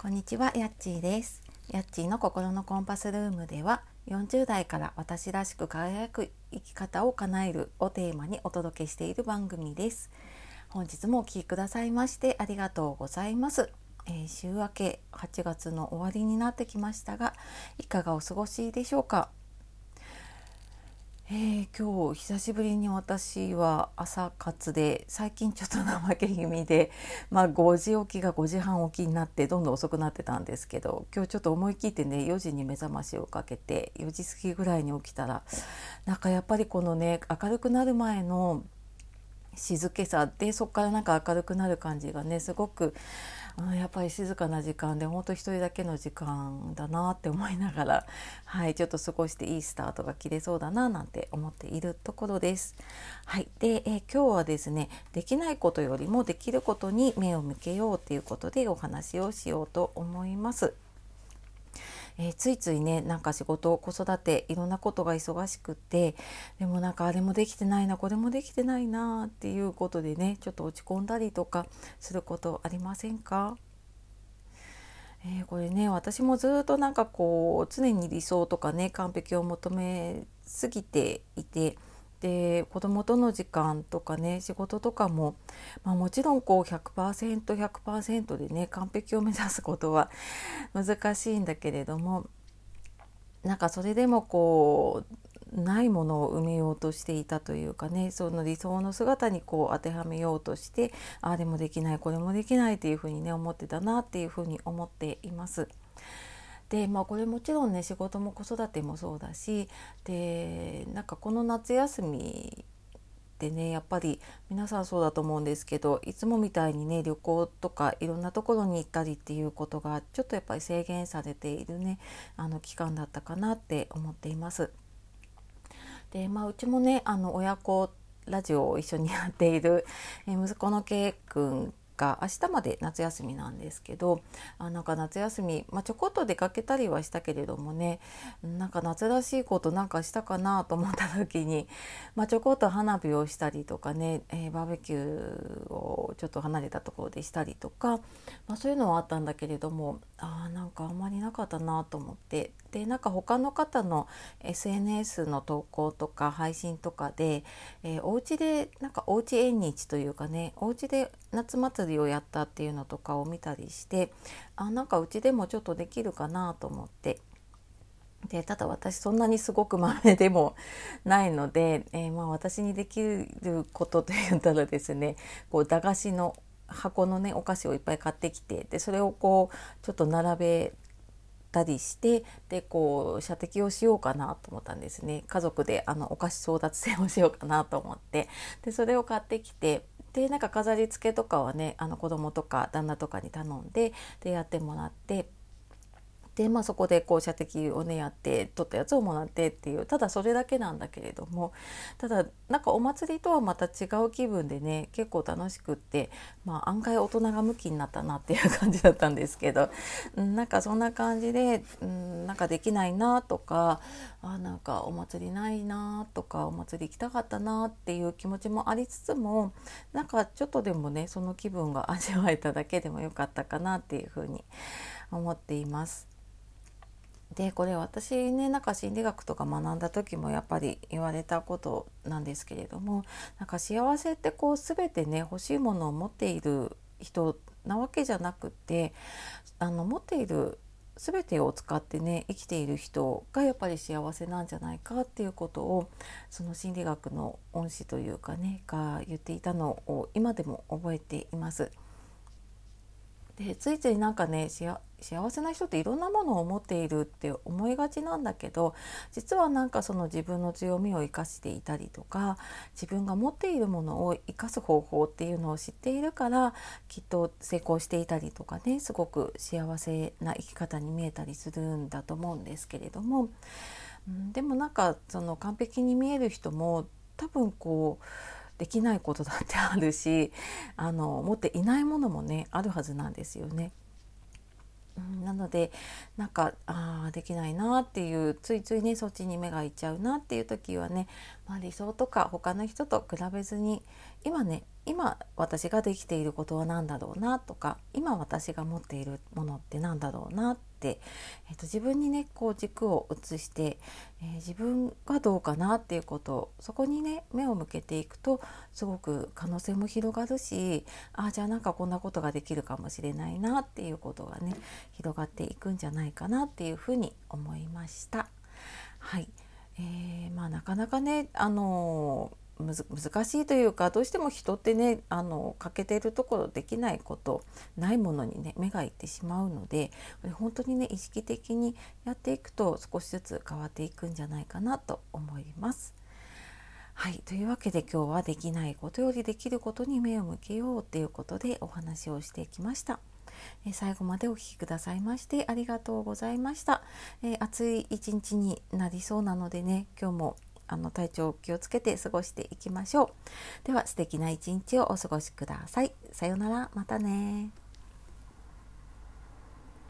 こんにちは、やっちーです。やっちーの心のコンパスルームでは、40代から私らしく輝く生き方を叶えるをテーマにお届けしている番組です。本日もお聴きくださいましてありがとうございます。えー週明け8月の終わりになってきましたが、いかがお過ごしでしょうか？えー今日久しぶりに私は朝活で最近ちょっと怠け気味で、まあ、5時起きが5時半起きになってどんどん遅くなってたんですけど今日ちょっと思い切ってね4時に目覚ましをかけて4時過ぎぐらいに起きたらなんかやっぱりこのね明るくなる前の静けさでそこからなんか明るくなる感じがねすごく、うん、やっぱり静かな時間で本当一人だけの時間だなって思いながら、はい、ちょっと過ごしていいスタートが切れそうだななんて思っているところです。はい、で、え今日はですねできないことよりもできることに目を向けようということでお話をしようと思います。えーついついねなんか仕事子育ていろんなことが忙しくってでもなんかあれもできてないなこれもできてないなっていうことでねちょっと落ち込んだりとかすることありませんか？えーこれね私もずっとなんかこう常に理想とかね完璧を求めすぎていてで子供との時間とかね仕事とかも、まあ、もちろんこう 100%100% でね完璧を目指すことは 難しいんだけれどもなんかそれでもこうないものを埋めようとしていたというかねその理想の姿にこう当てはめようとしてああでもできないこれもできないっていうふうにね思ってたなっていうふうに思っています。でまあこれもちろんね仕事も子育てもそうだしでなんかこの夏休みでねやっぱり皆さんそうだと思うんですけどいつもみたいにね旅行とかいろんなところに行ったりっていうことがちょっとやっぱり制限されているねあの期間だったかなって思っています。でまあうちもねあの親子ラジオを一緒にやっている、息子の K 君が明日まで夏休みなんですけどあなんか夏休み、まあ、ちょこっと出かけたりはしたけれどもねなんか夏らしいことなんかしたかなと思った時に、まあ、ちょこっと花火をしたりとかね、えーバーベキューをちょっと離れたところでしたりとか、まあ、そういうのはあったんだけれどもあーなんかあんまりなかったなと思ってでなんか他の方の SNS の投稿とか配信とかで、えーお家でなんかおうち縁日というかねお家で夏祭りをやったっていうのとかを見たりしてあなんかうちでもちょっとできるかなと思って。でただ私そんなにすごく豆でもないので、えーまあ、私にできることといったらですねこう駄菓子の箱のねお菓子をいっぱい買ってきてでそれをこうちょっと並べたりしてでこう射的をしようかなと思ったんですね。家族であのお菓子争奪戦をしようかなと思って。でそれを買ってきてでなんか飾り付けとかはねあの子供とか旦那とかに頼んででやってもらってでまあそこでこ射的をねやって取ったやつをもらってっていうただそれだけなんだけれどもただなんかお祭りとはまた違う気分でね結構楽しくって、まあ、案外大人がムキになったなっていう感じだったんですけど、うん、なんかそんな感じで、うん、なんかできないなとかあなんかお祭りないなとかお祭り行きたかったなっていう気持ちもありつつもなんかちょっとでもねその気分が味わえただけでもよかったかなっていうふうに思っています。でこれ私ねなんか心理学とか学んだ時もやっぱり言われたことなんですけれどもなんか幸せってこう全てね欲しいものを持っている人なわけじゃなくてあの持っている全てを使ってね生きている人がやっぱり幸せなんじゃないかっていうことをその心理学の恩師というかねが言っていたのを今でも覚えています。でついついなんかね幸せな人っていろんなものを持っているって思いがちなんだけど実はなんかその自分の強みを生かしていたりとか自分が持っているものを生かす方法っていうのを知っているからきっと成功していたりとかねすごく幸せな生き方に見えたりするんだと思うんですけれども、うん、でもなんかその完璧に見える人も多分こうできないことだってあるし あの持っていないものもねあるはずなんですよね。うんなのでなんかあできないなっていうついついねそっちに目がいっちゃうなっていう時はね、まあ、理想とか他の人と比べずに今ね今私ができていることは何だろうなとか今私が持っているものって何だろうなって、えーと、自分にねこう軸を移して、えー、自分がどうかなっていうことそこにね目を向けていくとすごく可能性も広がるしあじゃあなんかこんなことができるかもしれないなっていうことがね広がっていくんじゃないかなっていうふうに思いました。はい、えー、まあなかなかねあの難しいというかどうしても人ってねあの欠けてるところできないことないものにね目がいってしまうので本当にね意識的にやっていくと少しずつ変わっていくんじゃないかなと思います。はいというわけで今日はできないことよりできることに目を向けようということでお話をしてきました。え最後までお聴きくださいましてありがとうございました。え、暑い一日になりそうなのでね今日もあの体調を気をつけて過ごしていきましょう。では素敵な一日をお過ごしください。さようなら、またね